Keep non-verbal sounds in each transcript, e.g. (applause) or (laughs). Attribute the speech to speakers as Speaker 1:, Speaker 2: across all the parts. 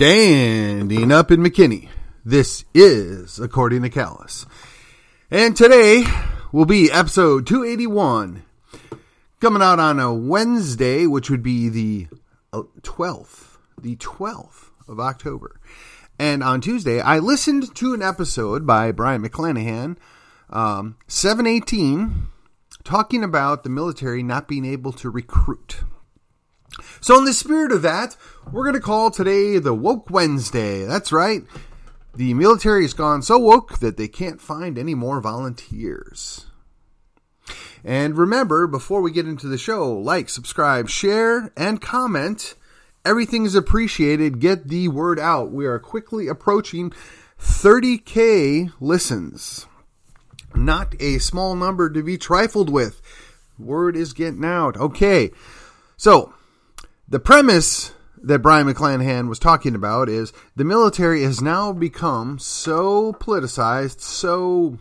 Speaker 1: Standing up in McKinney. This is According to Callus. And today will be episode 281. Coming out on a Wednesday, which would be the 12th. The 12th of October. And on Tuesday, I listened to an episode by Brion McClanahan, um, 718, talking about the military not being able to recruit. So, in the spirit of that, we're going to call today the Woke Wednesday. That's right. The military has gone so woke that they can't find any more volunteers. And remember, before we get into the show, like, subscribe, share, and comment. Everything is appreciated. Get the word out. We are quickly approaching 30K listens. Not a small number to be trifled with. Word is getting out. Okay. So, the premise that Brion McClanahan was talking about is the military has now become so politicized, so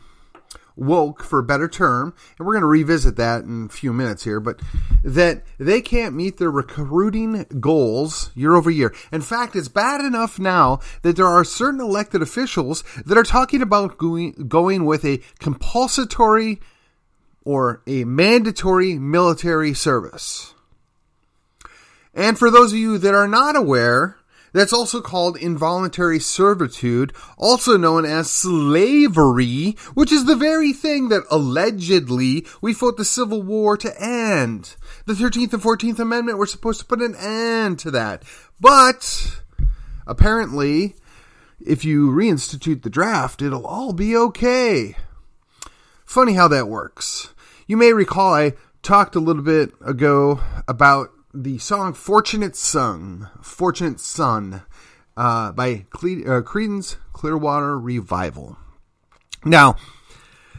Speaker 1: woke for a better term, and we're going to revisit that in a few minutes here, but that they can't meet their recruiting goals year over year. In fact, it's bad enough now that there are certain elected officials that are talking about going, going with a compulsory or a mandatory military service. And for those of you that are not aware, that's also called involuntary servitude, also known as slavery, which is the very thing that allegedly we fought the Civil War to end. The 13th and 14th Amendment were supposed to put an end to that. But apparently, if you reinstitute the draft, it'll all be okay. Funny how that works. You may recall I talked a little bit ago about the song Fortunate Son, Fortunate Son, uh, by Cle- uh, Creedence Clearwater Revival. Now,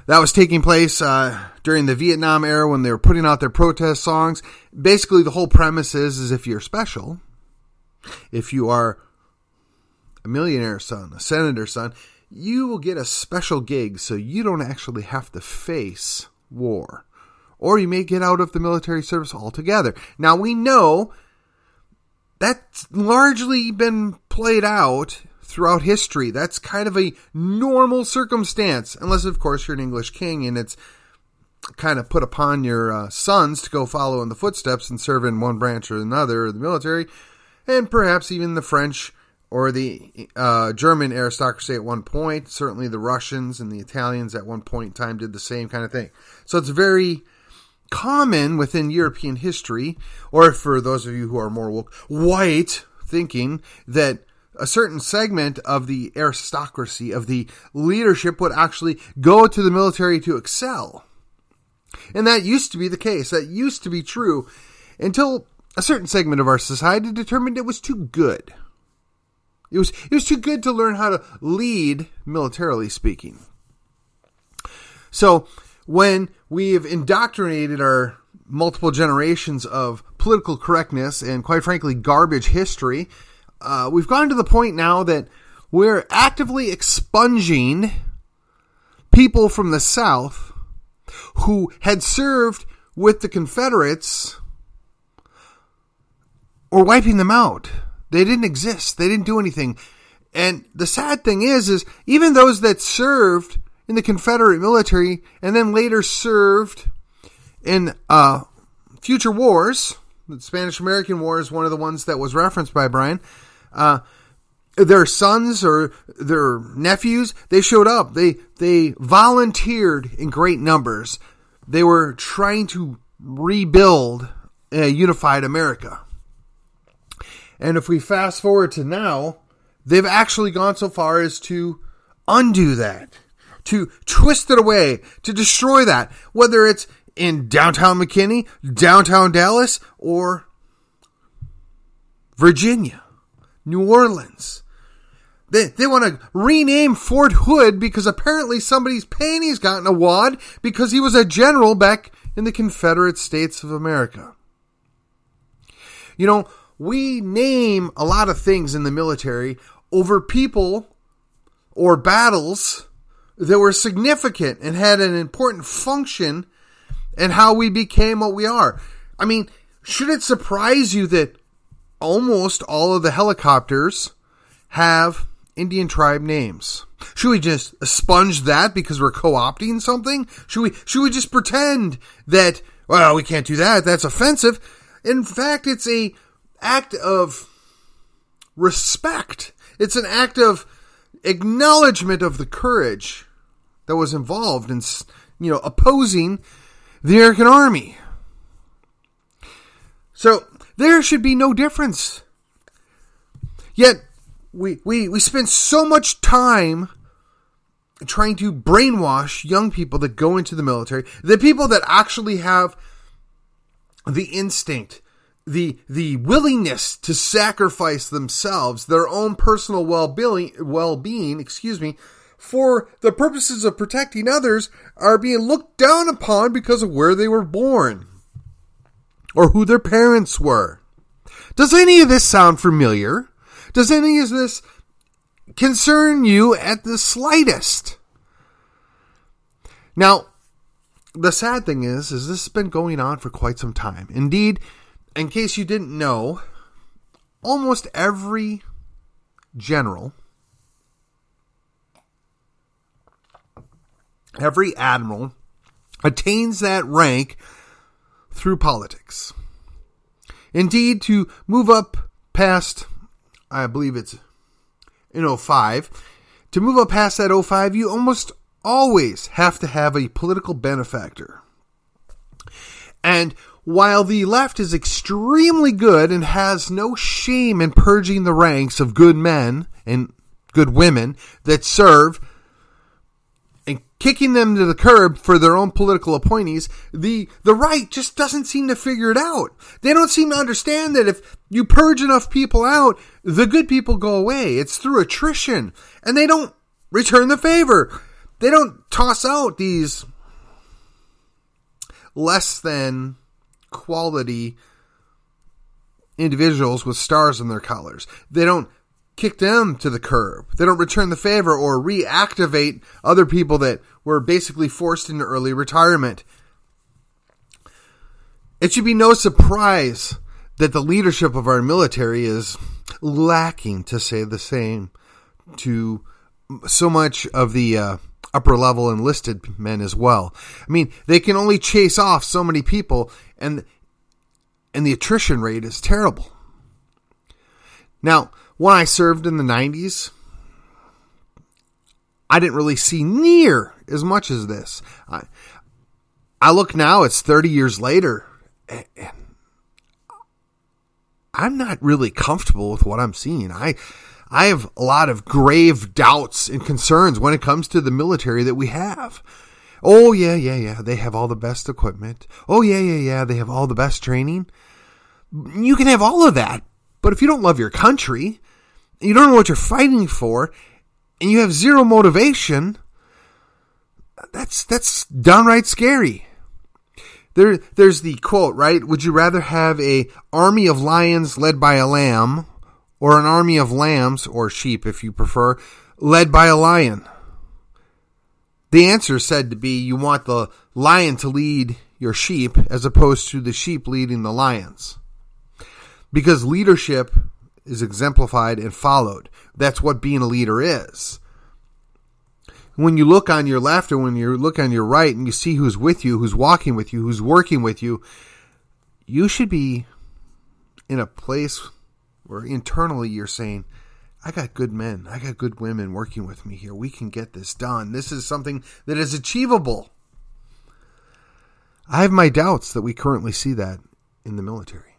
Speaker 1: that was taking place uh, during the Vietnam era when they were putting out their protest songs. Basically, the whole premise is, is if you're special, if you are a millionaire son, a senator son, you will get a special gig so you don't actually have to face war or you may get out of the military service altogether. Now we know that's largely been played out throughout history. That's kind of a normal circumstance, unless of course you're an English king and it's kind of put upon your uh, sons to go follow in the footsteps and serve in one branch or another of the military, and perhaps even the French or the uh, German aristocracy at one point. Certainly the Russians and the Italians at one point in time did the same kind of thing. So it's very common within European history, or for those of you who are more woke, white thinking that a certain segment of the aristocracy, of the leadership, would actually go to the military to excel. And that used to be the case. That used to be true until a certain segment of our society determined it was too good. It was, it was too good to learn how to lead militarily speaking. So when we have indoctrinated our multiple generations of political correctness and, quite frankly, garbage history, uh, we've gone to the point now that we're actively expunging people from the South who had served with the Confederates or wiping them out. They didn't exist. They didn't do anything. And the sad thing is, is even those that served in the Confederate military and then later served in uh, future wars. The Spanish American War is one of the ones that was referenced by Brion. Uh, their sons or their nephews, they showed up. They they volunteered in great numbers. They were trying to rebuild a unified America. And if we fast forward to now, they've actually gone so far as to undo that to twist it away, to destroy that, whether it's in downtown McKinney, downtown Dallas, or Virginia, New Orleans. They, they want to rename Fort Hood because apparently somebody's panties got in a wad because he was a general back in the Confederate States of America. You know, we name a lot of things in the military over people or battles that were significant and had an important function in how we became what we are. I mean, should it surprise you that almost all of the helicopters have Indian tribe names? Should we just sponge that because we're co-opting something? Should we should we just pretend that well, we can't do that. That's offensive. In fact, it's a act of respect. It's an act of acknowledgement of the courage that was involved in you know opposing the American army. So there should be no difference. Yet we we we spend so much time trying to brainwash young people that go into the military, the people that actually have the instinct, the the willingness to sacrifice themselves, their own personal well-being, well-being, excuse me, for the purposes of protecting others are being looked down upon because of where they were born or who their parents were. Does any of this sound familiar? Does any of this concern you at the slightest? Now, the sad thing is, is this has been going on for quite some time. Indeed, in case you didn't know, almost every general, every admiral attains that rank through politics. Indeed, to move up past, I believe it's in 05, to move up past that 05, you almost always have to have a political benefactor. And while the left is extremely good and has no shame in purging the ranks of good men and good women that serve kicking them to the curb for their own political appointees, the, the right just doesn't seem to figure it out. They don't seem to understand that if you purge enough people out, the good people go away. It's through attrition. And they don't return the favor. They don't toss out these less than quality individuals with stars in their collars. They don't kick them to the curb. They don't return the favor or reactivate other people that were basically forced into early retirement. It should be no surprise that the leadership of our military is lacking, to say the same, to so much of the uh, upper level enlisted men as well. I mean, they can only chase off so many people, and and the attrition rate is terrible. Now, when I served in the 90s, I didn't really see near as much as this. I, I look now, it's 30 years later, and I'm not really comfortable with what I'm seeing. I I have a lot of grave doubts and concerns when it comes to the military that we have. Oh yeah, yeah, yeah, they have all the best equipment. Oh yeah, yeah, yeah, they have all the best training. You can have all of that, but if you don't love your country, you don't know what you're fighting for, and you have zero motivation, that's that's downright scary. There, there's the quote, right? Would you rather have a army of lions led by a lamb, or an army of lambs, or sheep if you prefer, led by a lion? The answer is said to be you want the lion to lead your sheep as opposed to the sheep leading the lions. Because leadership is exemplified and followed. That's what being a leader is. When you look on your left or when you look on your right and you see who's with you, who's walking with you, who's working with you, you should be in a place where internally you're saying, I got good men, I got good women working with me here. We can get this done. This is something that is achievable. I have my doubts that we currently see that in the military.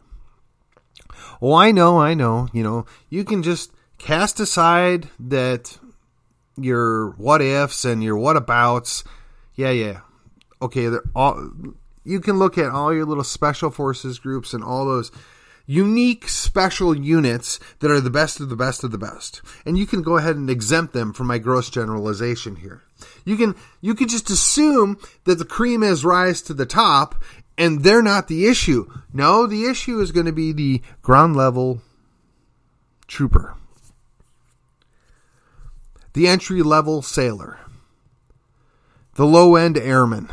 Speaker 1: Oh, I know, I know. You know, you can just cast aside that your what ifs and your what abouts. Yeah, yeah. Okay, they're all. You can look at all your little special forces groups and all those unique special units that are the best of the best of the best. And you can go ahead and exempt them from my gross generalization here. You can you can just assume that the cream has rise to the top and they're not the issue. No, the issue is going to be the ground level trooper, the entry level sailor, the low end airman.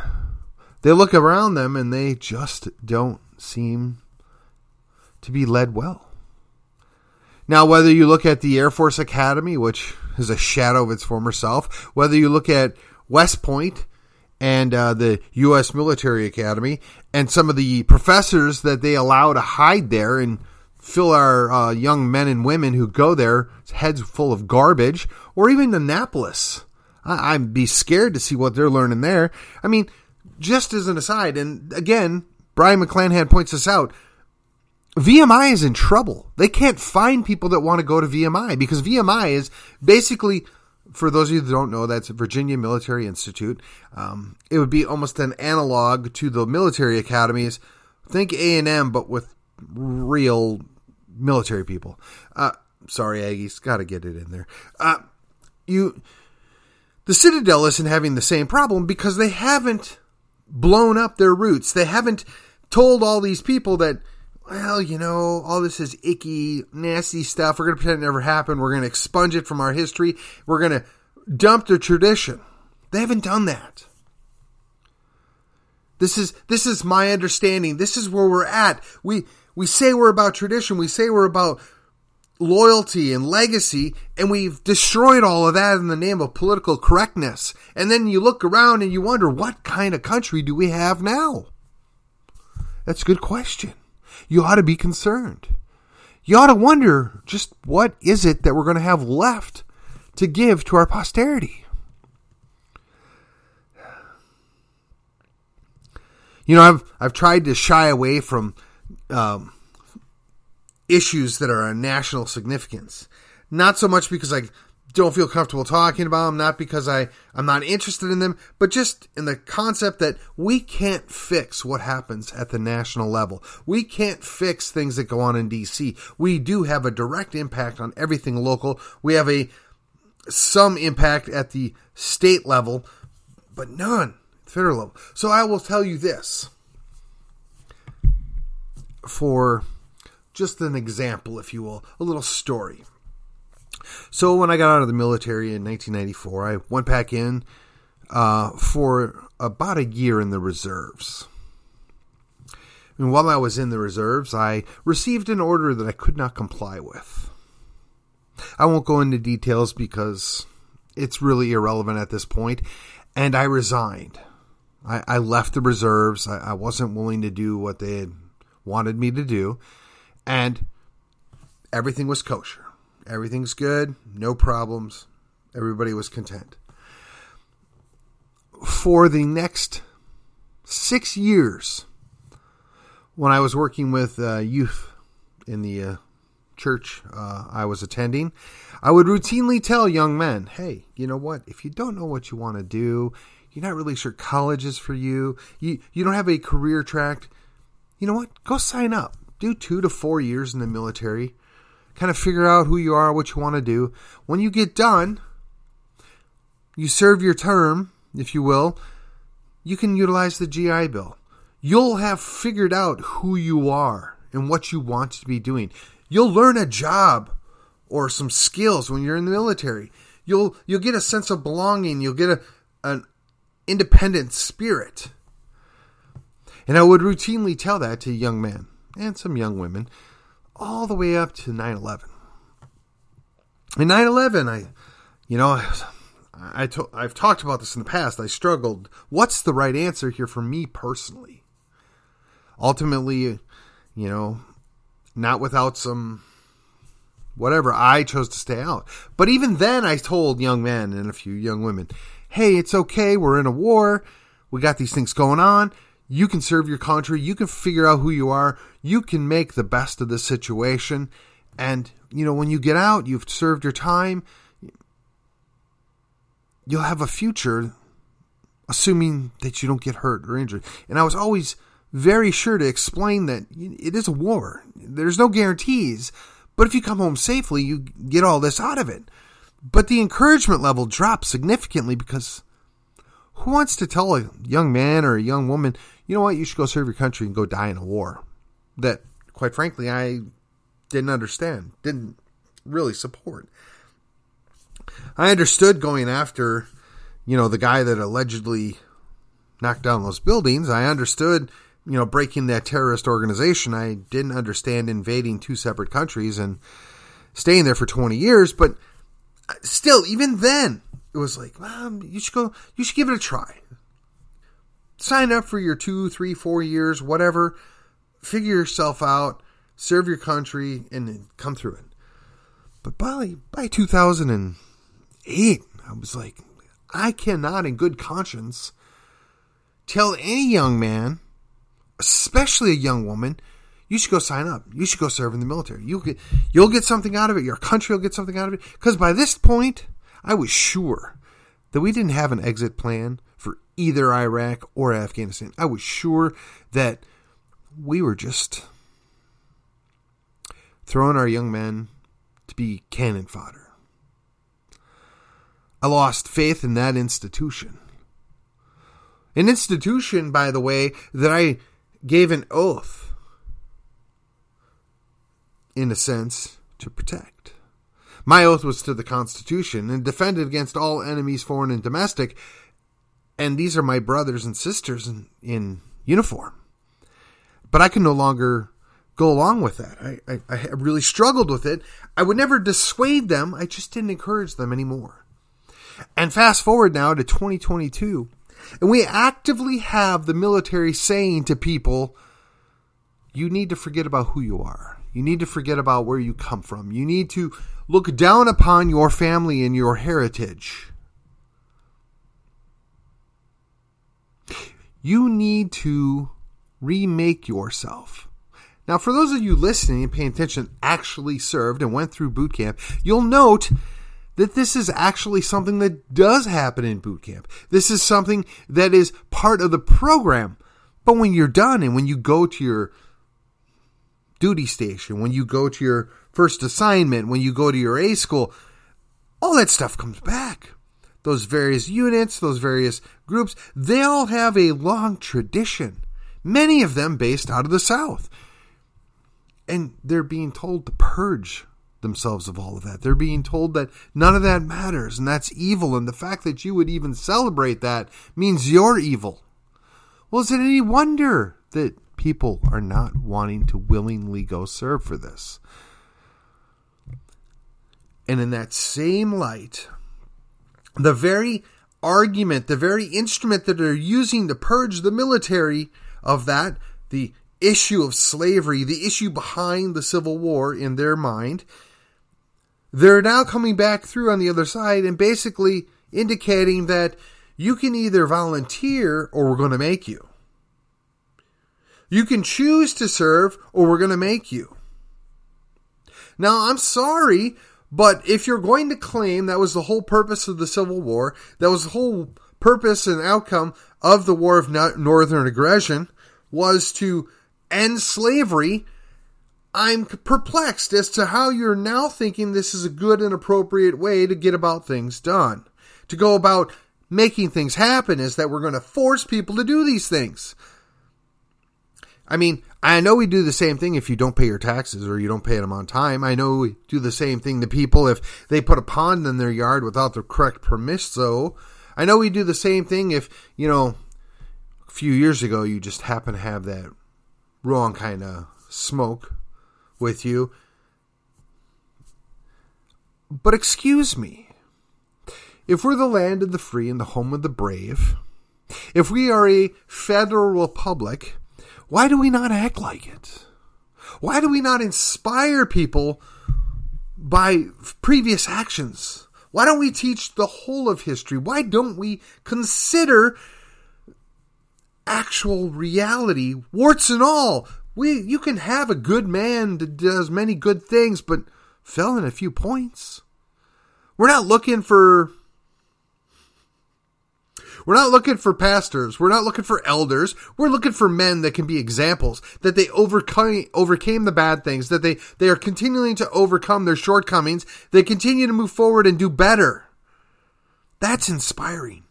Speaker 1: They look around them and they just don't seem to be led well. Now, whether you look at the Air Force Academy, which is a shadow of its former self, whether you look at West Point and uh, the U.S. Military Academy and some of the professors that they allow to hide there and fill our uh, young men and women who go there heads full of garbage, or even Annapolis. I- I'd be scared to see what they're learning there. I mean, just as an aside, and again, Brion McClanahan points this out. VMI is in trouble. They can't find people that want to go to VMI because VMI is basically, for those of you that don't know, that's Virginia Military Institute. Um, it would be almost an analog to the military academies. Think A and M, but with real military people. Uh, sorry, Aggies, got to get it in there. Uh, you, the Citadel isn't having the same problem because they haven't blown up their roots. They haven't told all these people that, well, you know, all this is icky, nasty stuff. We're going to pretend it never happened. We're going to expunge it from our history. We're going to dump the tradition. They haven't done that. This is this is my understanding. This is where we're at. We we say we're about tradition. We say we're about loyalty and legacy, and we've destroyed all of that in the name of political correctness. And then you look around and you wonder, what kind of country do we have now? That's a good question. You ought to be concerned. You ought to wonder just what is it that we're going to have left to give to our posterity? You know, I've I've tried to shy away from um, issues that are of national significance. Not so much because I don't feel comfortable talking about them, not because I, I'm not interested in them, but just in the concept that we can't fix what happens at the national level. We can't fix things that go on in DC. We do have a direct impact on everything local. We have a some impact at the state level, but none federal level. So I will tell you this for just an example, if you will, a little story. So when I got out of the military in 1994, I went back in uh, for about a year in the reserves. And while I was in the reserves, I received an order that I could not comply with. I won't go into details because it's really irrelevant at this point, and I resigned. I, I left the reserves. I, I wasn't willing to do what they had wanted me to do, and everything was kosher. Everything's good, no problems. Everybody was content. For the next six years, when I was working with uh, youth in the uh, church uh, I was attending, I would routinely tell young men, hey, you know what? If you don't know what you want to do, you're not really sure college is for you, you, you don't have a career track, you know what? Go sign up. Do two to four years in the military. Kind of figure out who you are, what you want to do. When you get done, you serve your term, if you will, you can utilize the GI Bill. You'll have figured out who you are and what you want to be doing. You'll learn a job or some skills when you're in the military. You'll you'll get a sense of belonging. You'll get a an independent spirit. And I would routinely tell that to young men and some young women all the way up to 9 11. In 9 11, I, you know, I, I to, I've talked about this in the past. I struggled. What's the right answer here for me personally? Ultimately, you know, not without some whatever, I chose to stay out. But even then, I told young men and a few young women, hey, it's okay. We're in a war. We got these things going on. You can serve your country. You can figure out who you are. You can make the best of the situation. And, you know, when you get out, you've served your time. You'll have a future, assuming that you don't get hurt or injured. And I was always very sure to explain that it is a war. There's no guarantees. But if you come home safely, you get all this out of it. But the encouragement level drops significantly because who wants to tell a young man or a young woman, you know what, you should go serve your country and go die in a war? That, quite frankly, I didn't understand, didn't really support. I understood going after, you know, the guy that allegedly knocked down those buildings. I understood, you know, breaking that terrorist organization. I didn't understand invading two separate countries and staying there for 20 years, but uh, still, even then, it was like, Mom, you should go, you should give it a try. Sign up for your two, three, four years, whatever. Figure yourself out, serve your country, and come through it. But by, by 2008, I was like, I cannot, in good conscience, tell any young man, especially a young woman, you should go sign up. You should go serve in the military. You get, you'll get something out of it. Your country will get something out of it. Because by this point, I was sure that we didn't have an exit plan for either Iraq or Afghanistan. I was sure that we were just throwing our young men to be cannon fodder. I lost faith in that institution. An institution, by the way, that I gave an oath, in a sense, to protect. My oath was to the Constitution and defended against all enemies, foreign and domestic. And these are my brothers and sisters in, in uniform. But I can no longer go along with that. I, I, I really struggled with it. I would never dissuade them, I just didn't encourage them anymore. And fast forward now to 2022, and we actively have the military saying to people, you need to forget about who you are. You need to forget about where you come from. You need to look down upon your family and your heritage. You need to remake yourself. Now, for those of you listening and paying attention, actually served and went through boot camp, you'll note that this is actually something that does happen in boot camp. This is something that is part of the program. But when you're done and when you go to your duty station, when you go to your first assignment, when you go to your A school, all that stuff comes back. Those various units, those various groups, they all have a long tradition, many of them based out of the South. And they're being told to purge themselves of all of that. They're being told that none of that matters and that's evil. And the fact that you would even celebrate that means you're evil. Well, is it any wonder that people are not wanting to willingly go serve for this? And in that same light, the very argument, the very instrument that they're using to purge the military of that, the issue of slavery, the issue behind the Civil War in their mind, they're now coming back through on the other side and basically indicating that you can either volunteer or we're going to make you. You can choose to serve or we're going to make you. Now, I'm sorry, but if you're going to claim that was the whole purpose of the Civil War, that was the whole purpose and outcome of the War of Northern Aggression, was to end slavery, I'm perplexed as to how you're now thinking this is a good and appropriate way to get about things done. To go about making things happen is that we're going to force people to do these things. I mean, I know we do the same thing if you don't pay your taxes or you don't pay them on time. I know we do the same thing to people if they put a pond in their yard without the correct permiso. I know we do the same thing if, you know, a few years ago you just happen to have that wrong kind of smoke with you. But excuse me, if we're the land of the free and the home of the brave, if we are a federal republic, why do we not act like it? Why do we not inspire people by previous actions? Why don't we teach the whole of history? Why don't we consider actual reality, warts and all, we you can have a good man that does many good things, but fell in a few points. We're not looking for we're not looking for pastors. We're not looking for elders. We're looking for men that can be examples, that they overcome, overcame the bad things, that they, they are continuing to overcome their shortcomings. They continue to move forward and do better. That's inspiring.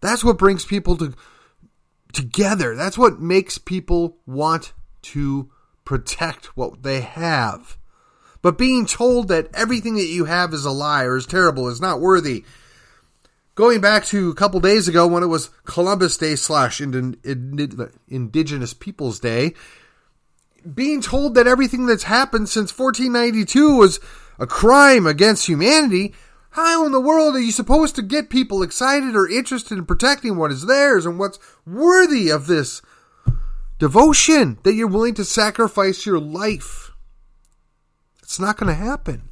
Speaker 1: That's what brings people to, together. That's what makes people want to protect what they have. But being told that everything that you have is a lie or is terrible is not worthy. Going back to a couple days ago when it was Columbus Day slash Indigenous Peoples Day, being told that everything that's happened since 1492 was a crime against humanity, how in the world are you supposed to get people excited or interested in protecting what is theirs and what's worthy of this devotion that you're willing to sacrifice your life? It's not going to happen.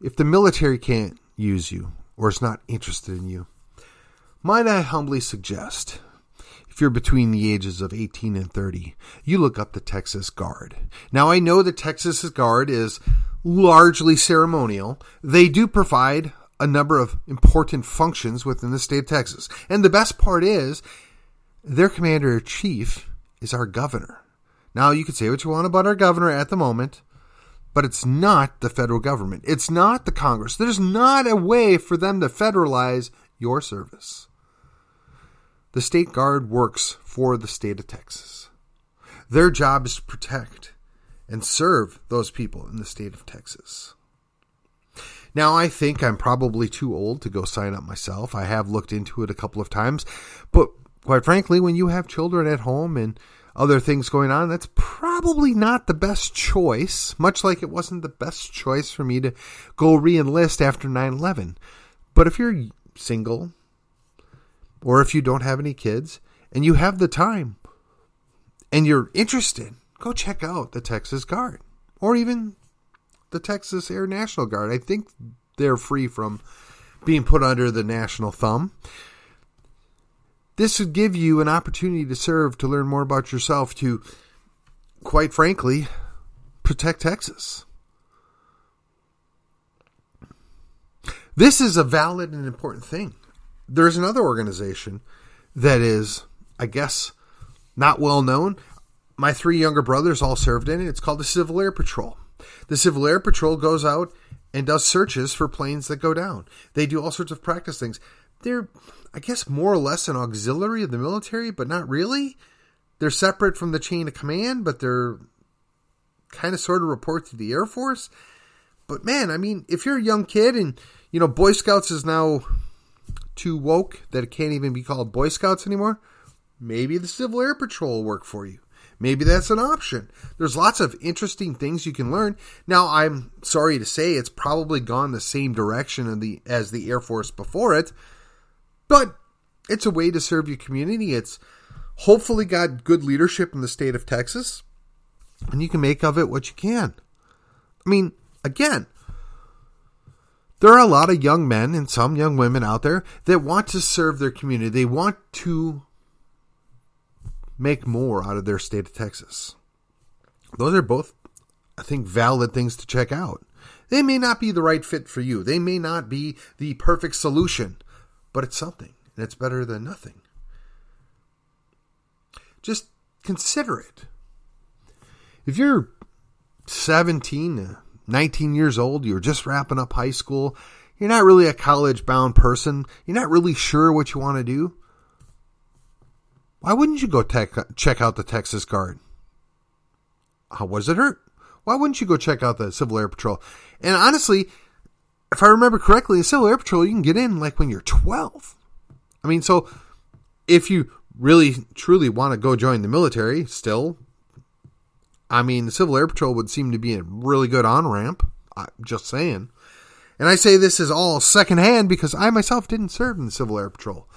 Speaker 1: If the military can't use you or is not interested in you, might I humbly suggest if you're between the ages of 18 and 30, you look up the Texas Guard. Now, I know the Texas Guard is largely ceremonial. They do provide a number of important functions within the state of Texas. And the best part is, their commander in chief is our governor. Now, you can say what you want about our governor at the moment, but it's not the federal government. It's not the Congress. There's not a way for them to federalize your service. The State Guard works for the state of Texas. Their job is to protect and serve those people in the state of Texas. Now, I think I'm probably too old to go sign up myself. I have looked into it a couple of times, but quite frankly, when you have children at home and other things going on, that's probably not the best choice, much like it wasn't the best choice for me to go re enlist after 9 11. But if you're single, or if you don't have any kids and you have the time and you're interested, go check out the Texas Guard or even the Texas Air National Guard. I think they're free from being put under the national thumb. This would give you an opportunity to serve, to learn more about yourself, to, quite frankly, protect Texas. This is a valid and important thing there's another organization that is, I guess, not well known. My three younger brothers all served in it. It's called the Civil Air Patrol. The Civil Air Patrol goes out and does searches for planes that go down. They do all sorts of practice things. They're, I guess, more or less an auxiliary of the military, but not really. They're separate from the chain of command, but they're kind of sort of report to the Air Force. But man, I mean, if you're a young kid and, you know, Boy Scouts is now too woke that it can't even be called Boy Scouts anymore, maybe the Civil Air Patrol will work for you. Maybe that's an option. There's lots of interesting things you can learn. Now, I'm sorry to say it's probably gone the same direction the, as the Air Force before it, but it's a way to serve your community. It's hopefully got good leadership in the state of Texas, and you can make of it what you can. I mean, again, there are a lot of young men and some young women out there that want to serve their community. They want to make more out of their state of Texas. Those are both, I think, valid things to check out. They may not be the right fit for you, they may not be the perfect solution, but it's something, and it's better than nothing. Just consider it. If you're 17 19 years old, you're just wrapping up high school, you're not really a college bound person, you're not really sure what you want to do, why wouldn't you go tech, check out the Texas Guard? How was it hurt? Why wouldn't you go check out the Civil Air Patrol? And honestly, if I remember correctly, the Civil Air Patrol you can get in like when you're 12. I mean, so if you really truly want to go join the military, still I mean, the Civil Air Patrol would seem to be a really good on ramp. Just saying. And I say this is all secondhand because I myself didn't serve in the Civil Air Patrol.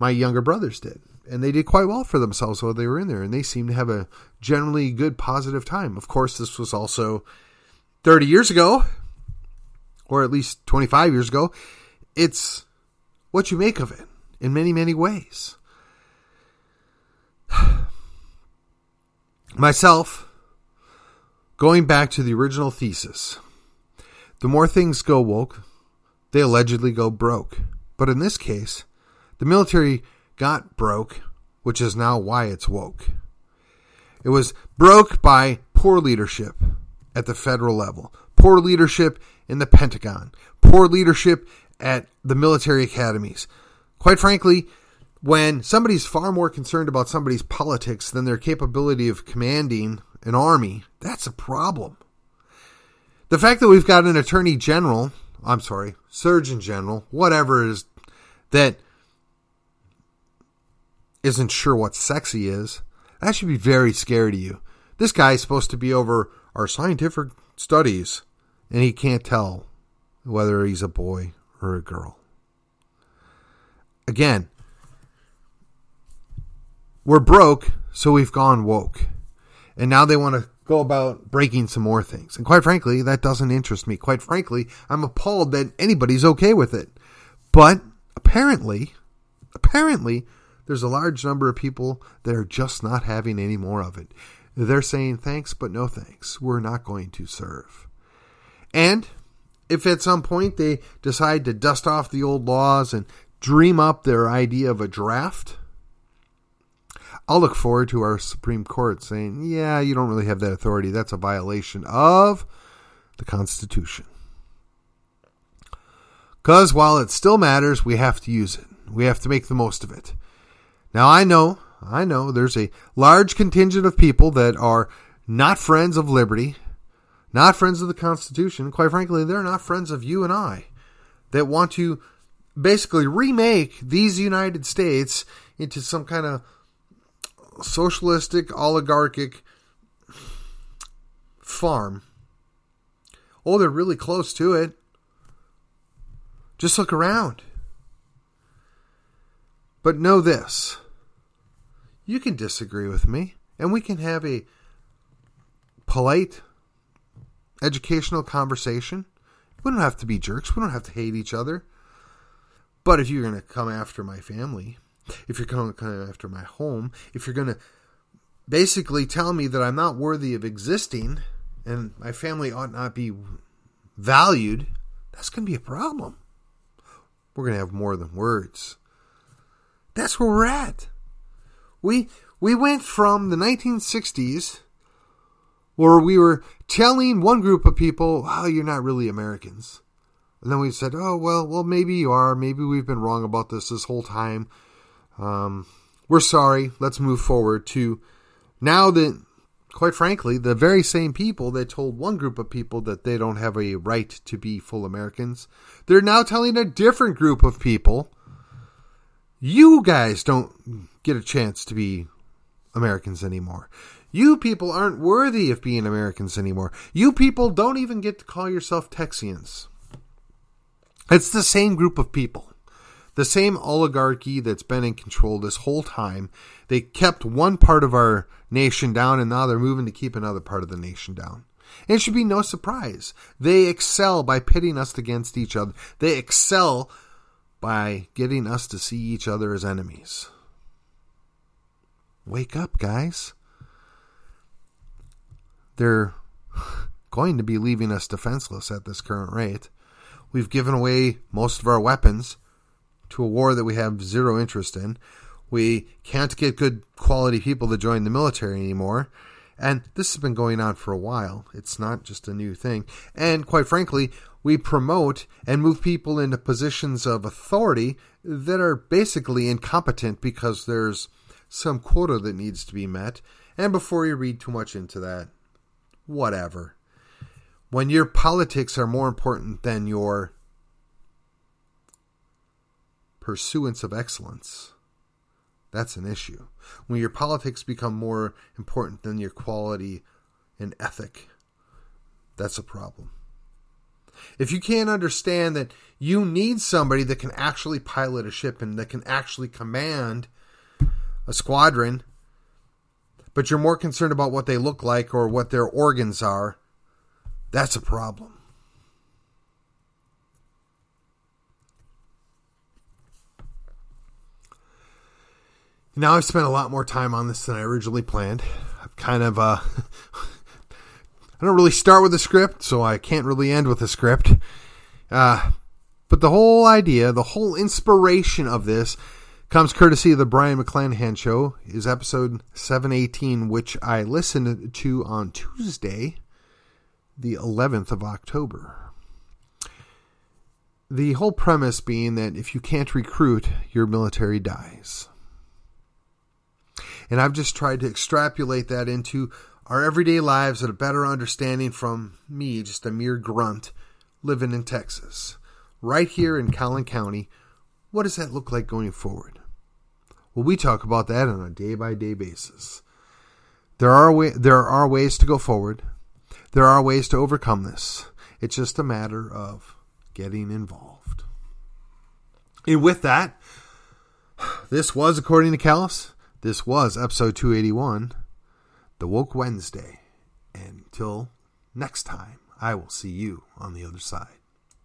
Speaker 1: My younger brothers did. And they did quite well for themselves while they were in there. And they seemed to have a generally good, positive time. Of course, this was also 30 years ago, or at least 25 years ago. It's what you make of it in many, many ways. (sighs) myself, going back to the original thesis, the more things go woke, they allegedly go broke. But in this case, the military got broke, which is now why it's woke. It was broke by poor leadership at the federal level, poor leadership in the Pentagon, poor leadership at the military academies. Quite frankly, when somebody's far more concerned about somebody's politics than their capability of commanding an army, that's a problem. The fact that we've got an attorney general, I'm sorry, surgeon general, whatever it is, that isn't sure what sexy is, that should be very scary to you. This guy is supposed to be over our scientific studies, and he can't tell whether he's a boy or a girl. Again, we're broke, so we've gone woke. And now they want to go about breaking some more things. And quite frankly, that doesn't interest me. Quite frankly, I'm appalled that anybody's okay with it. But apparently, apparently, there's a large number of people that are just not having any more of it. They're saying thanks, but no thanks. We're not going to serve. And if at some point they decide to dust off the old laws and dream up their idea of a draft, I'll look forward to our Supreme Court saying, yeah, you don't really have that authority. That's a violation of the Constitution. Because while it still matters, we have to use it. We have to make the most of it. Now, I know, I know there's a large contingent of people that are not friends of liberty, not friends of the Constitution. Quite frankly, they're not friends of you and I that want to basically remake these United States into some kind of socialistic, oligarchic farm. Oh, they're really close to it. Just look around. But know this you can disagree with me, and we can have a polite, educational conversation. We don't have to be jerks. We don't have to hate each other. But if you're going to come after my family, if you're going to come after my home, if you're going to basically tell me that I'm not worthy of existing and my family ought not be valued, that's going to be a problem. We're going to have more than words. That's where we're at. We we went from the 1960s where we were telling one group of people, "Oh, you're not really Americans." And then we said, "Oh, well, well maybe you are. Maybe we've been wrong about this this whole time. Um, we're sorry. Let's move forward to now that quite frankly, the very same people that told one group of people that they don't have a right to be full Americans, they're now telling a different group of people, you guys don't get a chance to be Americans anymore. You people aren't worthy of being Americans anymore. You people don't even get to call yourself Texians. It's the same group of people. The same oligarchy that's been in control this whole time. They kept one part of our nation down, and now they're moving to keep another part of the nation down. And it should be no surprise. They excel by pitting us against each other. They excel by getting us to see each other as enemies. Wake up, guys. They're (laughs) going to be leaving us defenseless at this current rate. We've given away most of our weapons to a war that we have zero interest in. We can't get good quality people to join the military anymore. And this has been going on for a while. It's not just a new thing. And quite frankly, we promote and move people into positions of authority that are basically incompetent because there's some quota that needs to be met. And before you read too much into that, whatever. When your politics are more important than your pursuance of excellence, that's an issue. When your politics become more important than your quality and ethic, that's a problem. If you can't understand that you need somebody that can actually pilot a ship and that can actually command a squadron, but you're more concerned about what they look like or what their organs are, that's a problem. Now I've spent a lot more time on this than I originally planned. I've kind of uh (laughs) I don't really start with a script, so I can't really end with a script. Uh but the whole idea, the whole inspiration of this comes courtesy of the Brion McClanahan show, is episode 718 which I listened to on Tuesday, the 11th of October. The whole premise being that if you can't recruit, your military dies. And I've just tried to extrapolate that into our everyday lives at a better understanding from me, just a mere grunt living in Texas. Right here in Collin County, what does that look like going forward? Well, we talk about that on a day by day basis. There are way, there are ways to go forward. There are ways to overcome this. It's just a matter of getting involved. And with that, this was according to Callus. This was episode 281, the Woke Wednesday. And until next time, I will see you on the other side.